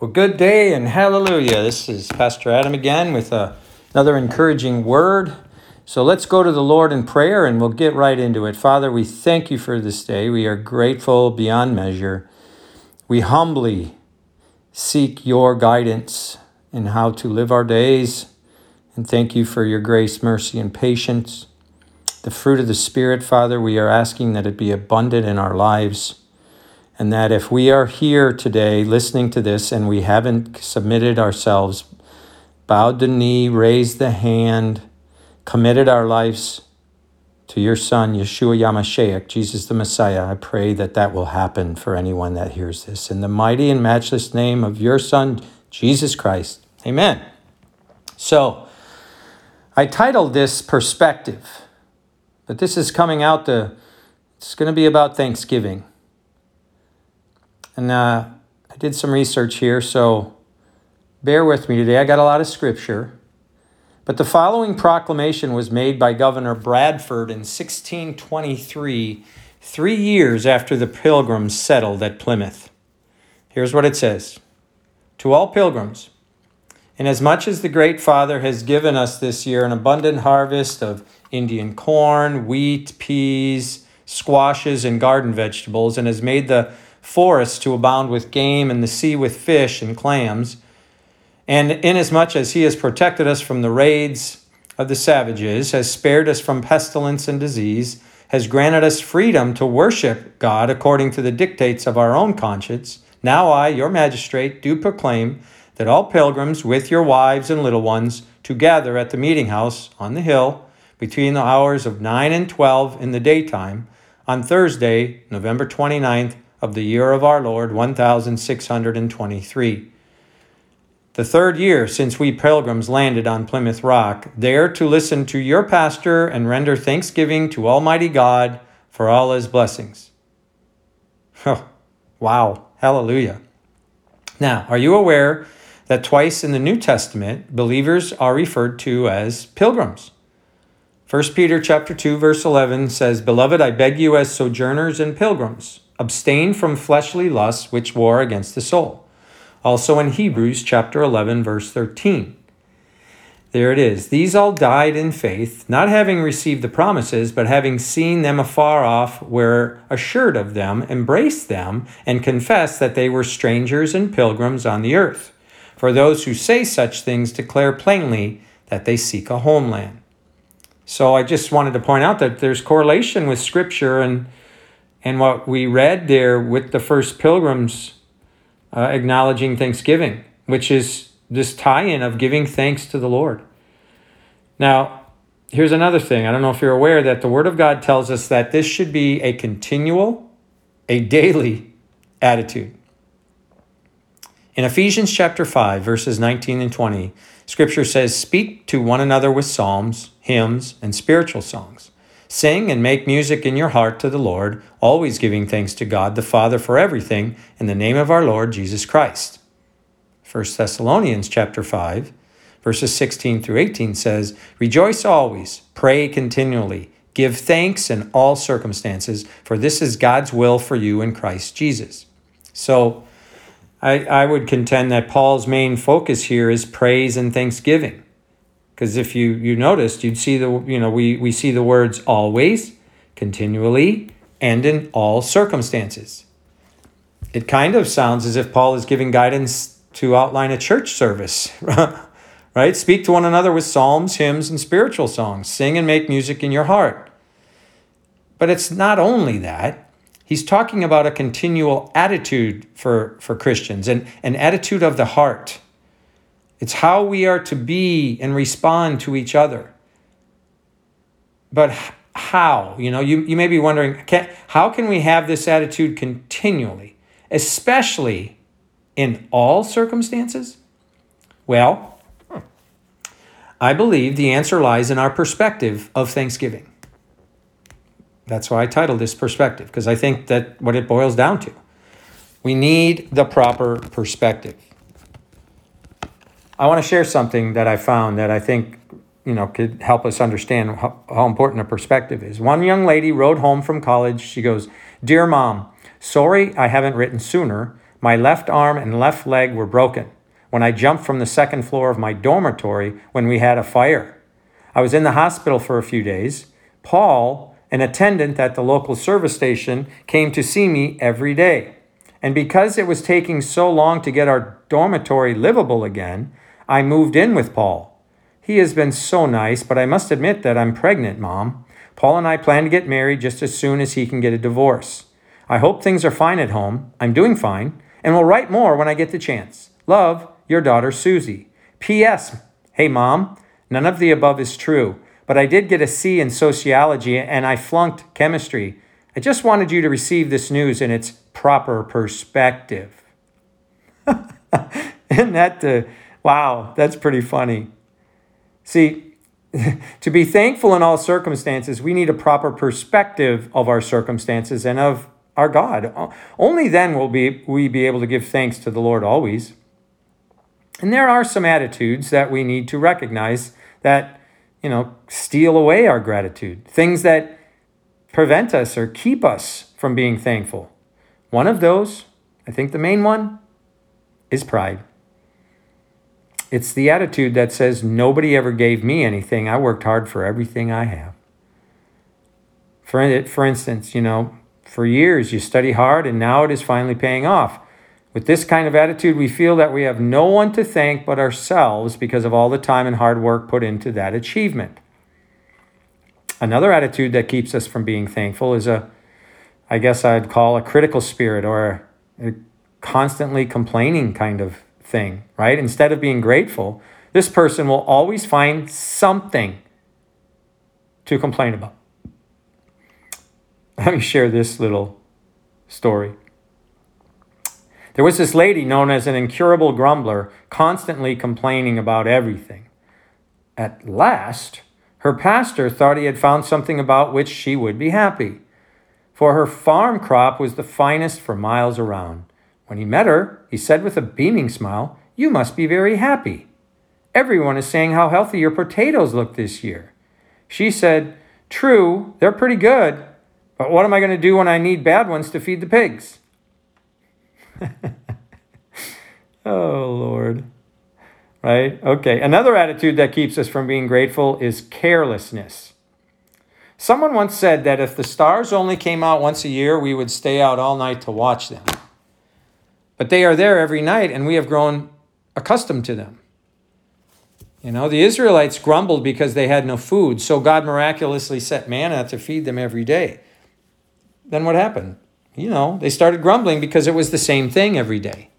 Well, good day and hallelujah. This is Pastor Adam again with a, another encouraging word. So let's go to the Lord in prayer and we'll get right into it. Father, we thank you for this day. We are grateful beyond measure. We humbly seek your guidance in how to live our days. And thank you for your grace, mercy, and patience. The fruit of the Spirit, Father, we are asking that it be abundant in our lives. And that if we are here today listening to this and we haven't submitted ourselves, bowed the knee, raised the hand, committed our lives to your Son, Yeshua HaMashiach, Jesus the Messiah, I pray that that will happen for anyone that hears this. In the mighty and matchless name of your Son, Jesus Christ. Amen. So, I titled this Perspective, but this is coming out the, it's going to be about Thanksgiving. And uh, I did some research here, so bear with me today. I got a lot of scripture. But the following proclamation was made by Governor Bradford in 1623, three years after the pilgrims settled at Plymouth. Here's what it says To all pilgrims, inasmuch as the Great Father has given us this year an abundant harvest of Indian corn, wheat, peas, squashes, and garden vegetables, and has made the forests to abound with game, and the sea with fish and clams. And inasmuch as he has protected us from the raids of the savages, has spared us from pestilence and disease, has granted us freedom to worship God according to the dictates of our own conscience, now I, your magistrate, do proclaim that all pilgrims with your wives and little ones to gather at the meeting house on the hill between the hours of 9 and 12 in the daytime on Thursday, November 29th, of the year of our Lord, 1623. The third year since we pilgrims landed on Plymouth Rock, there to listen to your pastor and render thanksgiving to Almighty God for all his blessings. wow, hallelujah. Now, are you aware that twice in the New Testament, believers are referred to as pilgrims? 1 Peter chapter 2 verse 11 says, "Beloved, I beg you as sojourners and pilgrims, abstain from fleshly lusts which war against the soul. Also in Hebrews chapter 11 verse 13. There it is. These all died in faith, not having received the promises, but having seen them afar off, were assured of them, embraced them, and confessed that they were strangers and pilgrims on the earth. For those who say such things declare plainly that they seek a homeland. So I just wanted to point out that there's correlation with Scripture and and what we read there with the first pilgrims uh, acknowledging Thanksgiving, which is this tie in of giving thanks to the Lord. Now, here's another thing. I don't know if you're aware that the Word of God tells us that this should be a continual, a daily attitude. In Ephesians chapter 5, verses 19 and 20, Scripture says, Speak to one another with psalms, hymns, and spiritual songs Sing and make music in your heart to the Lord, always giving thanks to God the Father for everything in the name of our Lord Jesus Christ. 1 Thessalonians chapter 5 verses 16 through 18 says, "Rejoice always, pray continually, give thanks in all circumstances, for this is God's will for you in Christ Jesus." So, I, I would contend that Paul's main focus here is praise and thanksgiving. Because if you, you noticed, you'd see the, you know, we, we see the words always, continually, and in all circumstances. It kind of sounds as if Paul is giving guidance to outline a church service, right? Speak to one another with psalms, hymns, and spiritual songs. Sing and make music in your heart. But it's not only that. He's talking about a continual attitude for, for Christians, and an attitude of the heart. It's how we are to be and respond to each other. But how? You know, you, you may be wondering can, how can we have this attitude continually, especially in all circumstances? Well, I believe the answer lies in our perspective of Thanksgiving. That's why I titled this perspective, because I think that what it boils down to. We need the proper perspective. I want to share something that I found that I think you know could help us understand how, how important a perspective is. One young lady wrote home from college. She goes, "Dear mom, sorry I haven't written sooner, My left arm and left leg were broken when I jumped from the second floor of my dormitory when we had a fire. I was in the hospital for a few days. Paul, an attendant at the local service station, came to see me every day. And because it was taking so long to get our dormitory livable again, I moved in with Paul. He has been so nice, but I must admit that I'm pregnant, Mom. Paul and I plan to get married just as soon as he can get a divorce. I hope things are fine at home. I'm doing fine, and will write more when I get the chance. Love, your daughter Susie. P.S. Hey, Mom, none of the above is true, but I did get a C in sociology and I flunked chemistry. I just wanted you to receive this news in its proper perspective. Isn't that the, wow, that's pretty funny. See, to be thankful in all circumstances, we need a proper perspective of our circumstances and of our God. Only then will be, we be able to give thanks to the Lord always. And there are some attitudes that we need to recognize that, you know, steal away our gratitude, things that prevent us or keep us from being thankful. One of those, I think the main one, is pride. It's the attitude that says, nobody ever gave me anything. I worked hard for everything I have. For, for instance, you know, for years you study hard and now it is finally paying off. With this kind of attitude, we feel that we have no one to thank but ourselves because of all the time and hard work put into that achievement. Another attitude that keeps us from being thankful is a, I guess I'd call a critical spirit or a constantly complaining kind of thing, right? Instead of being grateful, this person will always find something to complain about. Let me share this little story. There was this lady known as an incurable grumbler, constantly complaining about everything. At last, her pastor thought he had found something about which she would be happy, for her farm crop was the finest for miles around. When he met her, he said with a beaming smile, You must be very happy. Everyone is saying how healthy your potatoes look this year. She said, True, they're pretty good, but what am I going to do when I need bad ones to feed the pigs? oh, Lord. Right? Okay. Another attitude that keeps us from being grateful is carelessness. Someone once said that if the stars only came out once a year, we would stay out all night to watch them. But they are there every night, and we have grown accustomed to them. You know, the Israelites grumbled because they had no food, so God miraculously set manna to feed them every day. Then what happened? you know, they started grumbling because it was the same thing every day.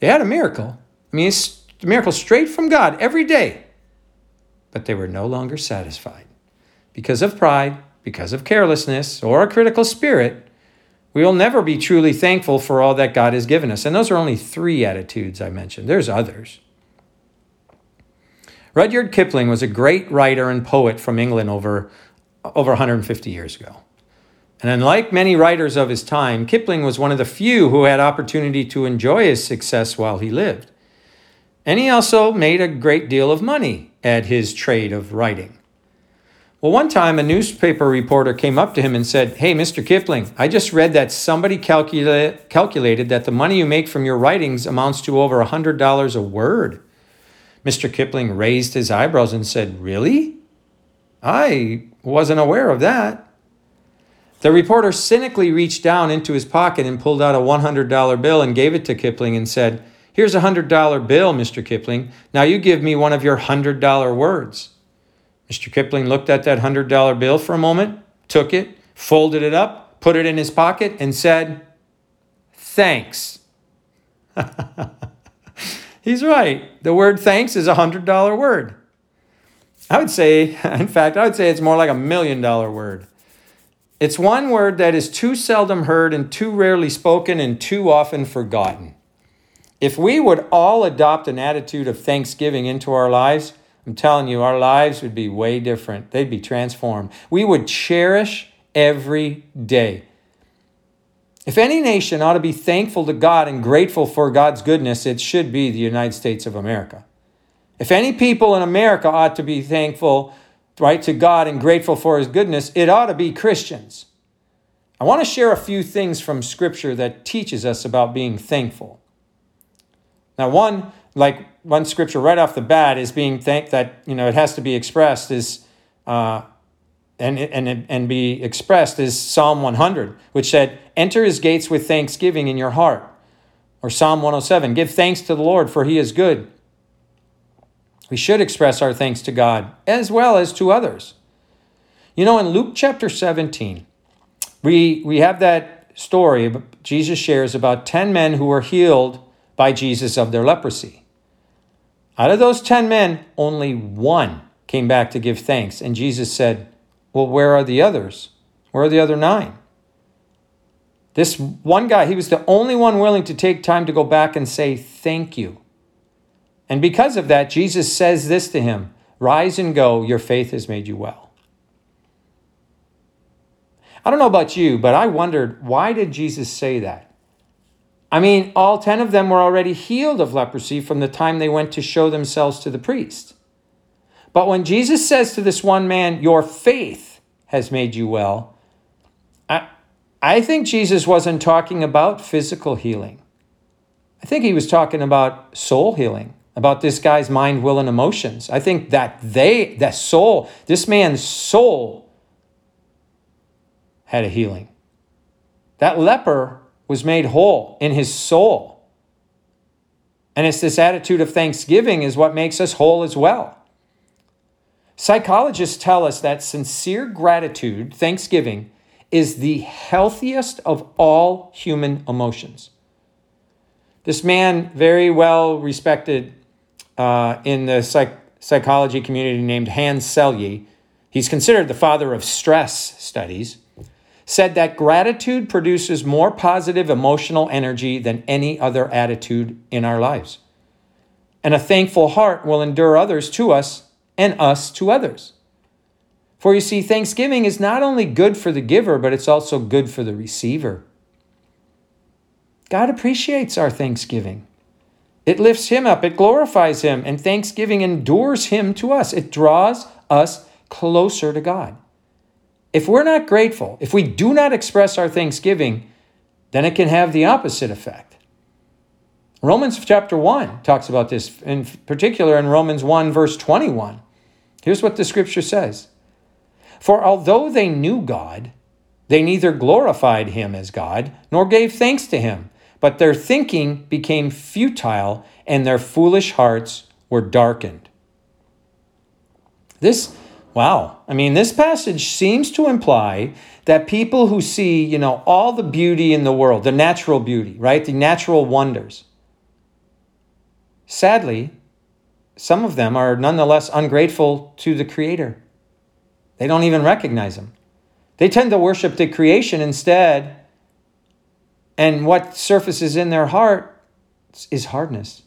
They had a miracle. I mean, it's a miracle straight from God every day. But they were no longer satisfied. Because of pride, because of carelessness, or a critical spirit, we will never be truly thankful for all that God has given us. And those are only three attitudes I mentioned. There's others. Rudyard Kipling was a great writer and poet from England over, over 150 years ago. And unlike many writers of his time, Kipling was one of the few who had opportunity to enjoy his success while he lived. And he also made a great deal of money at his trade of writing. Well, one time a newspaper reporter came up to him and said, Hey, Mr. Kipling, I just read that somebody calcula- calculated that the money you make from your writings amounts to over $100 a word. Mr. Kipling raised his eyebrows and said, Really? I wasn't aware of that. The reporter cynically reached down into his pocket and pulled out a $100 bill and gave it to Kipling and said, Here's a $100 bill, Mr. Kipling. Now you give me one of your $100 words. Mr. Kipling looked at that $100 bill for a moment, took it, folded it up, put it in his pocket, and said, Thanks. He's right. The word thanks is a $100 word. I would say, in fact, I would say it's more like a million dollar word. It's one word that is too seldom heard and too rarely spoken and too often forgotten. If we would all adopt an attitude of thanksgiving into our lives, I'm telling you, our lives would be way different. They'd be transformed. We would cherish every day. If any nation ought to be thankful to God and grateful for God's goodness, it should be the United States of America. If any people in America ought to be thankful right, to God and grateful for his goodness, it ought to be Christians. I want to share a few things from Scripture that teaches us about being thankful. Now, one, like one scripture right off the bat is being thanked that you know it has to be expressed is uh, and, and, and be expressed is Psalm 100, which said, Enter his gates with thanksgiving in your heart. Or Psalm 107, Give thanks to the Lord, for he is good. We should express our thanks to God as well as to others. You know, in Luke chapter 17, we, we have that story Jesus shares about 10 men who were healed by Jesus of their leprosy. Out of those 10 men, only one came back to give thanks. And Jesus said, Well, where are the others? Where are the other nine? This one guy, he was the only one willing to take time to go back and say, Thank you. And because of that, Jesus says this to him Rise and go, your faith has made you well. I don't know about you, but I wondered why did Jesus say that? I mean, all 10 of them were already healed of leprosy from the time they went to show themselves to the priest. But when Jesus says to this one man, Your faith has made you well, I, I think Jesus wasn't talking about physical healing. I think he was talking about soul healing about this guy's mind, will, and emotions. I think that they, that soul, this man's soul had a healing. That leper was made whole in his soul. And it's this attitude of thanksgiving is what makes us whole as well. Psychologists tell us that sincere gratitude, thanksgiving, is the healthiest of all human emotions. This man, very well respected uh, in the psych- psychology community named Hans Selye, he's considered the father of stress studies, said that gratitude produces more positive emotional energy than any other attitude in our lives. And a thankful heart will endure others to us and us to others. For you see, thanksgiving is not only good for the giver, but it's also good for the receiver. God appreciates our thanksgiving. It lifts him up, it glorifies him, and thanksgiving endures him to us. It draws us closer to God. If we're not grateful, if we do not express our thanksgiving, then it can have the opposite effect. Romans chapter 1 talks about this, in particular in Romans 1, verse 21. Here's what the scripture says For although they knew God, they neither glorified him as God nor gave thanks to him but their thinking became futile and their foolish hearts were darkened. This, wow, I mean, this passage seems to imply that people who see, you know, all the beauty in the world, the natural beauty, right, the natural wonders, sadly, some of them are nonetheless ungrateful to the Creator. They don't even recognize Him. They tend to worship the creation instead and what surfaces in their heart is hardness.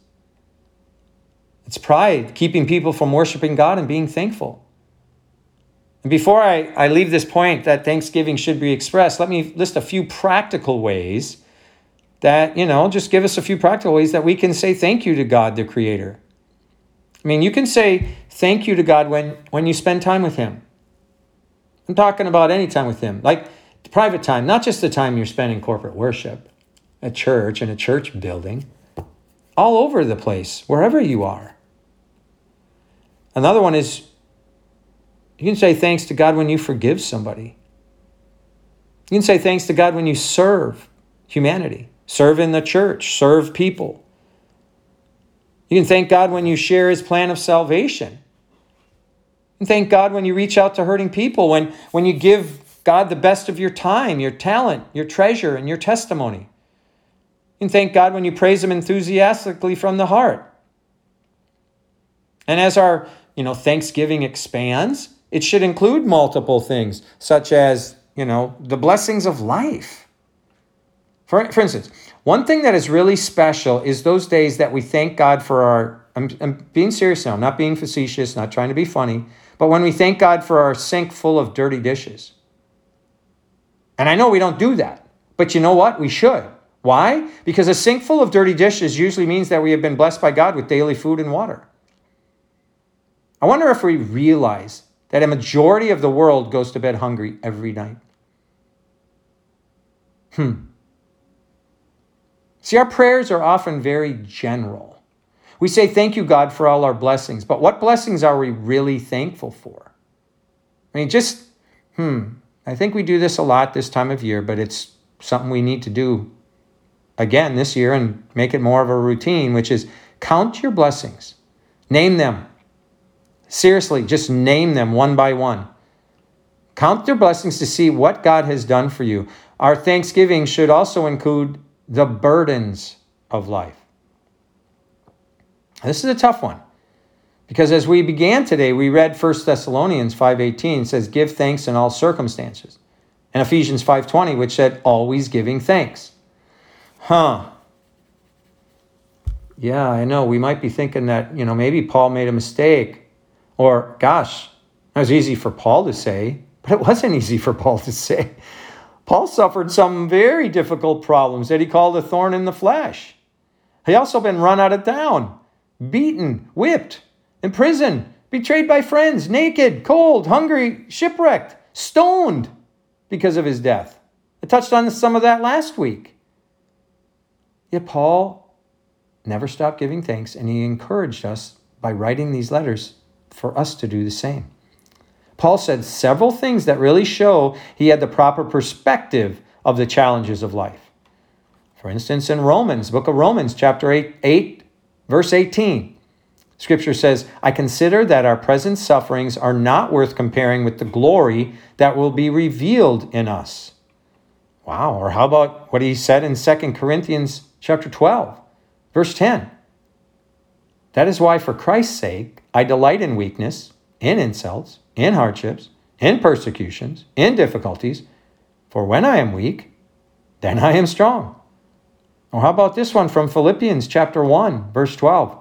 It's pride, keeping people from worshiping God and being thankful. And before I, I leave this point that thanksgiving should be expressed, let me list a few practical ways that, you know, just give us a few practical ways that we can say thank you to God, the Creator. I mean, you can say thank you to God when, when you spend time with Him. I'm talking about any time with Him. Like, private time, not just the time you're spending corporate worship at church in a church building, all over the place, wherever you are. Another one is you can say thanks to God when you forgive somebody. You can say thanks to God when you serve humanity, serve in the church, serve people. You can thank God when you share his plan of salvation. And thank God when you reach out to hurting people, when, when you give God the best of your time, your talent, your treasure, and your testimony. Can thank God when you praise Him enthusiastically from the heart. And as our you know, Thanksgiving expands, it should include multiple things, such as, you know, the blessings of life. For, for instance, one thing that is really special is those days that we thank God for our, I'm, I'm being serious now, I'm not being facetious, not trying to be funny, but when we thank God for our sink full of dirty dishes. And I know we don't do that, but you know what? We should. Why? Because a sink full of dirty dishes usually means that we have been blessed by God with daily food and water. I wonder if we realize that a majority of the world goes to bed hungry every night. Hmm. See, our prayers are often very general. We say, Thank you, God, for all our blessings. But what blessings are we really thankful for? I mean, just, hmm, I think we do this a lot this time of year, but it's something we need to do again this year and make it more of a routine, which is count your blessings, name them. Seriously, just name them one by one. Count your blessings to see what God has done for you. Our thanksgiving should also include the burdens of life. This is a tough one. Because as we began today, we read 1 Thessalonians 5:18 says give thanks in all circumstances. And Ephesians 5:20 which said always giving thanks. Huh. Yeah, I know. We might be thinking that, you know, maybe Paul made a mistake or gosh, that was easy for Paul to say, but it wasn't easy for Paul to say. Paul suffered some very difficult problems that he called a thorn in the flesh. He also been run out of town, beaten, whipped, imprisoned, betrayed by friends, naked, cold, hungry, shipwrecked, stoned because of his death. I touched on some of that last week. Yet Paul never stopped giving thanks, and he encouraged us by writing these letters for us to do the same. Paul said several things that really show he had the proper perspective of the challenges of life. For instance, in Romans, book of Romans, chapter 8, 8 verse 18, scripture says, I consider that our present sufferings are not worth comparing with the glory that will be revealed in us. Wow. Or how about what he said in 2 Corinthians chapter 12, verse 10? That is why, for Christ's sake, I delight in weakness, in insults, in hardships, in persecutions, in difficulties. For when I am weak, then I am strong. Or how about this one from Philippians chapter 1, verse 12?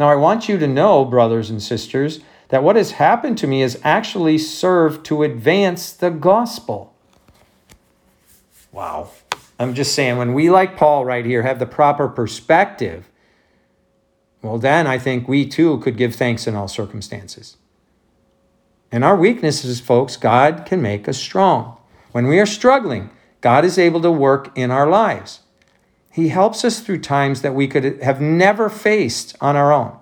Now I want you to know, brothers and sisters, that what has happened to me has actually served to advance the gospel. Wow. I'm just saying, when we, like Paul right here, have the proper perspective, well, then I think we too could give thanks in all circumstances. In our weaknesses, folks, God can make us strong. When we are struggling, God is able to work in our lives. He helps us through times that we could have never faced on our own.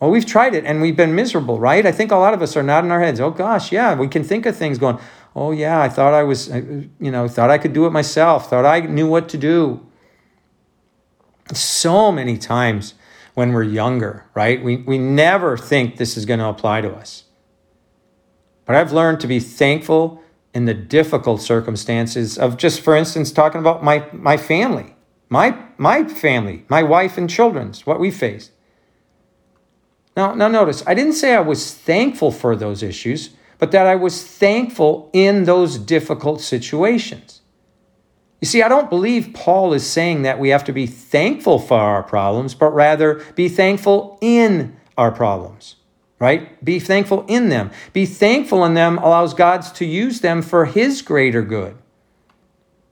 Well, we've tried it and we've been miserable, right? I think a lot of us are nodding our heads. Oh gosh, yeah, we can think of things going, oh yeah, I thought I was, uh, you know, thought I could do it myself, thought I knew what to do. So many times when we're younger, right? We, we never think this is going to apply to us. But I've learned to be thankful in the difficult circumstances of just, for instance, talking about my, my family, my, my family, my wife and children's, what we faced. Now, now notice, I didn't say I was thankful for those issues, but that I was thankful in those difficult situations. You see, I don't believe Paul is saying that we have to be thankful for our problems, but rather be thankful in our problems right? Be thankful in them. Be thankful in them allows God to use them for his greater good.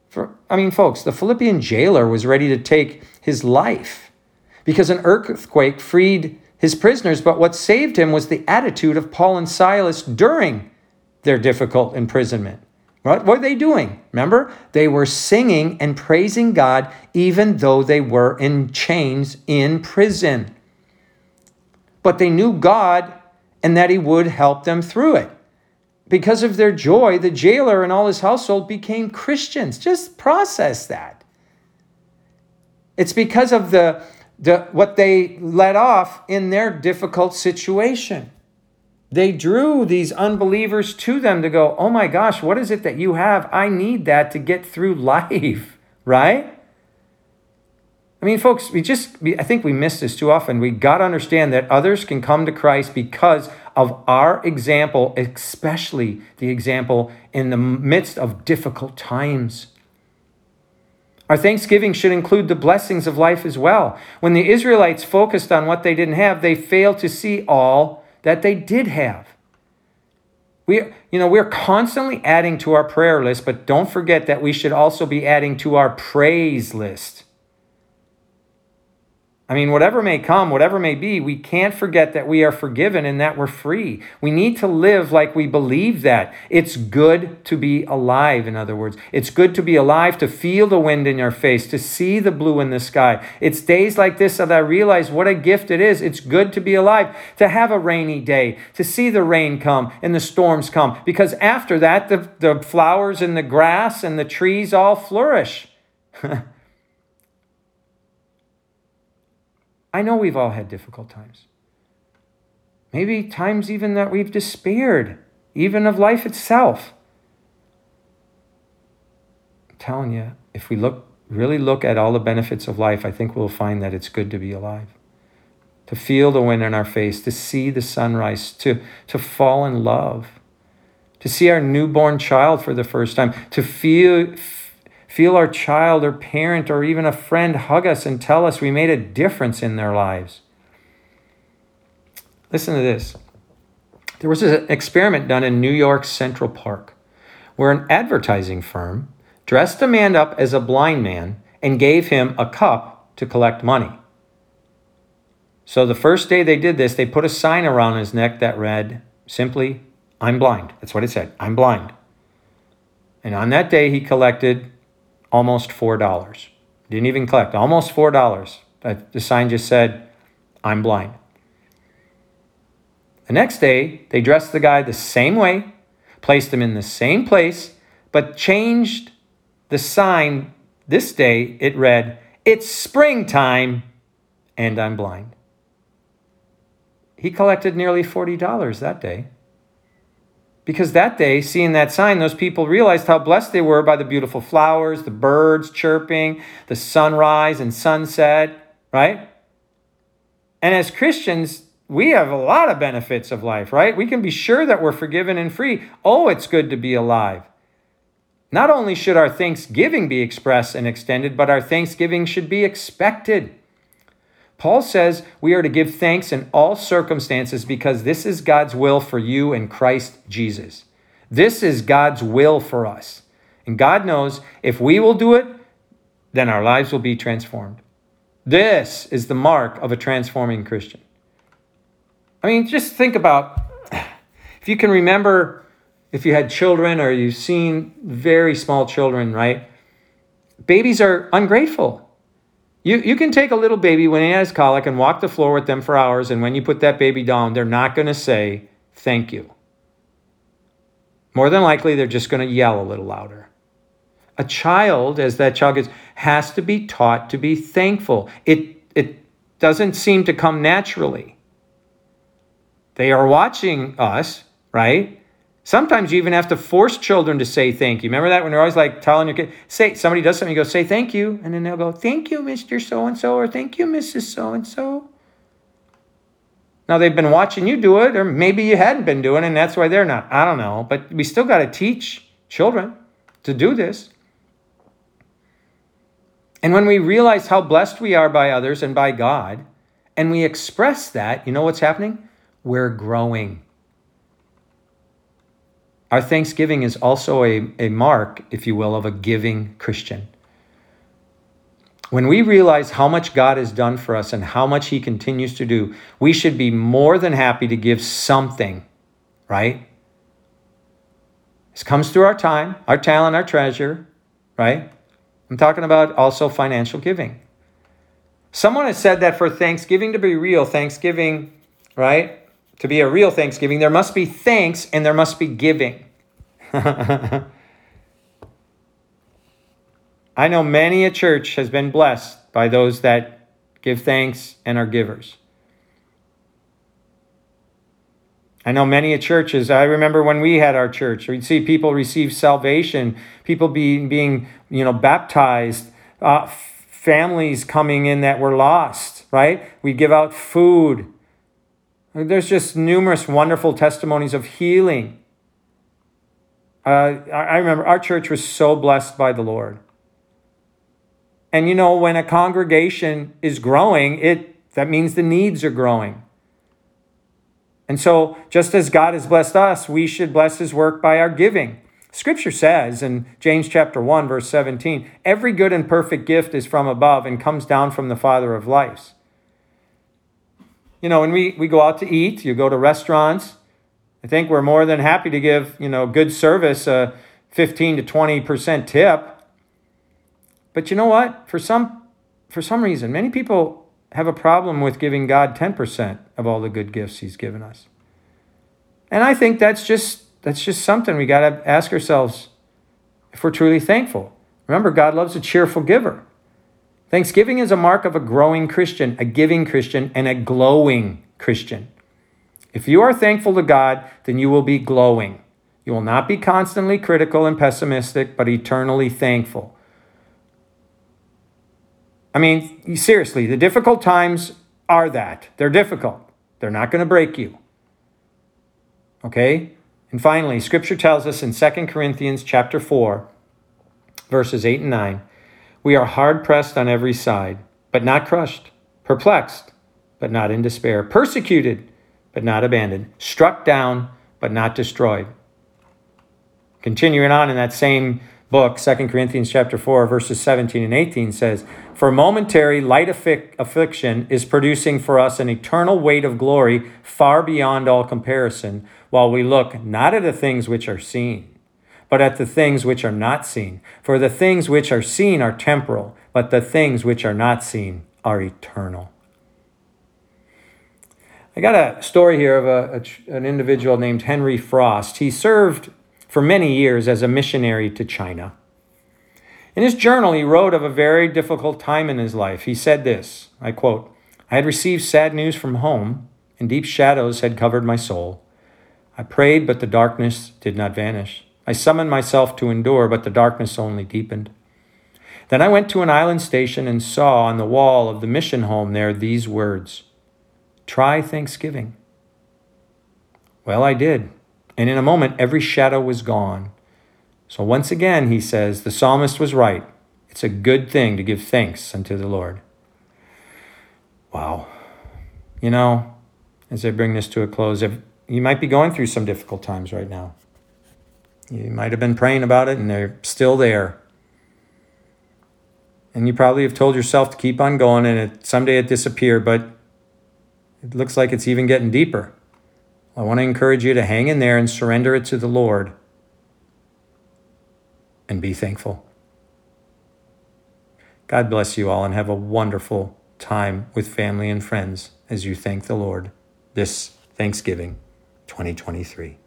For, I mean, folks, the Philippian jailer was ready to take his life because an earthquake freed his prisoners, but what saved him was the attitude of Paul and Silas during their difficult imprisonment. What were they doing? Remember? They were singing and praising God even though they were in chains in prison. But they knew God and that he would help them through it. Because of their joy, the jailer and all his household became Christians. Just process that. It's because of the, the what they let off in their difficult situation. They drew these unbelievers to them to go, "Oh my gosh, what is it that you have? I need that to get through life." Right? I mean, folks, we just, we, I think we miss this too often. We got to understand that others can come to Christ because of our example, especially the example in the midst of difficult times. Our thanksgiving should include the blessings of life as well. When the Israelites focused on what they didn't have, they failed to see all that they did have. We, you know, we're constantly adding to our prayer list, but don't forget that we should also be adding to our praise list. I mean, whatever may come, whatever may be, we can't forget that we are forgiven and that we're free. We need to live like we believe that. It's good to be alive, in other words. It's good to be alive, to feel the wind in your face, to see the blue in the sky. It's days like this that I realize what a gift it is. It's good to be alive, to have a rainy day, to see the rain come and the storms come, because after that, the, the flowers and the grass and the trees all flourish. I know we've all had difficult times. Maybe times even that we've despaired, even of life itself. I'm telling you, if we look really look at all the benefits of life, I think we'll find that it's good to be alive. To feel the wind in our face, to see the sunrise, to, to fall in love, to see our newborn child for the first time, to feel feel our child or parent or even a friend hug us and tell us we made a difference in their lives. Listen to this. There was an experiment done in New York Central Park where an advertising firm dressed a man up as a blind man and gave him a cup to collect money. So the first day they did this, they put a sign around his neck that read simply, I'm blind. That's what it said. I'm blind. And on that day, he collected almost $4. Didn't even collect, almost $4. The sign just said, I'm blind. The next day, they dressed the guy the same way, placed him in the same place, but changed the sign. This day, it read, It's springtime and I'm blind. He collected nearly $40 that day. Because that day, seeing that sign, those people realized how blessed they were by the beautiful flowers, the birds chirping, the sunrise and sunset, right? And as Christians, we have a lot of benefits of life, right? We can be sure that we're forgiven and free. Oh, it's good to be alive. Not only should our thanksgiving be expressed and extended, but our thanksgiving should be expected. Paul says we are to give thanks in all circumstances because this is God's will for you in Christ Jesus. This is God's will for us. And God knows if we will do it, then our lives will be transformed. This is the mark of a transforming Christian. I mean, just think about if you can remember if you had children or you've seen very small children, right? Babies are ungrateful. You, you can take a little baby when he has colic and walk the floor with them for hours, and when you put that baby down, they're not going to say thank you. More than likely, they're just going to yell a little louder. A child, as that child gets, has to be taught to be thankful. It, it doesn't seem to come naturally. They are watching us, right? Sometimes you even have to force children to say thank you. Remember that when you're always like telling your kid, say somebody does something, you go, say thank you. And then they'll go, thank you, Mr. So and so, or thank you, Mrs. So and so. Now they've been watching you do it, or maybe you hadn't been doing it, and that's why they're not. I don't know. But we still got to teach children to do this. And when we realize how blessed we are by others and by God, and we express that, you know what's happening? We're growing. Our thanksgiving is also a, a mark, if you will, of a giving Christian. When we realize how much God has done for us and how much He continues to do, we should be more than happy to give something, right? This comes through our time, our talent, our treasure, right? I'm talking about also financial giving. Someone has said that for Thanksgiving to be real, Thanksgiving, right? To be a real Thanksgiving, there must be thanks and there must be giving. I know many a church has been blessed by those that give thanks and are givers. I know many churches. I remember when we had our church, we'd see people receive salvation, people being being you know baptized, uh, families coming in that were lost. Right? We give out food. There's just numerous wonderful testimonies of healing. Uh, I remember our church was so blessed by the Lord. And you know, when a congregation is growing, it that means the needs are growing. And so, just as God has blessed us, we should bless his work by our giving. Scripture says in James chapter 1 verse 17, every good and perfect gift is from above and comes down from the Father of lights. You know, when we, we go out to eat, you go to restaurants, I think we're more than happy to give, you know, good service a 15 to 20% tip. But you know what? For some for some reason, many people have a problem with giving God 10% of all the good gifts he's given us. And I think that's just that's just something we got to ask ourselves if we're truly thankful. Remember, God loves a cheerful giver. Thanksgiving is a mark of a growing Christian, a giving Christian, and a glowing Christian. If you are thankful to God, then you will be glowing. You will not be constantly critical and pessimistic, but eternally thankful. I mean, seriously, the difficult times are that. They're difficult. They're not going to break you. Okay? And finally, scripture tells us in 2 Corinthians chapter 4, verses 8 and 9, we are hard pressed on every side, but not crushed, perplexed, but not in despair, persecuted, but not abandoned, struck down, but not destroyed. Continuing on in that same book, 2 Corinthians chapter 4, verses 17 and 18 says, For momentary light affliction is producing for us an eternal weight of glory far beyond all comparison, while we look not at the things which are seen, but at the things which are not seen. For the things which are seen are temporal, but the things which are not seen are eternal. I got a story here of a, a, an individual named Henry Frost. He served for many years as a missionary to China. In his journal, he wrote of a very difficult time in his life. He said this I quote, I had received sad news from home, and deep shadows had covered my soul. I prayed, but the darkness did not vanish. I summoned myself to endure, but the darkness only deepened. Then I went to an island station and saw on the wall of the mission home there these words Try Thanksgiving. Well, I did, and in a moment every shadow was gone. So once again, he says, the psalmist was right. It's a good thing to give thanks unto the Lord. Wow. You know, as I bring this to a close, you might be going through some difficult times right now. You might have been praying about it and they're still there. And you probably have told yourself to keep on going and it, someday it disappeared, but it looks like it's even getting deeper. I want to encourage you to hang in there and surrender it to the Lord and be thankful. God bless you all and have a wonderful time with family and friends as you thank the Lord this Thanksgiving 2023.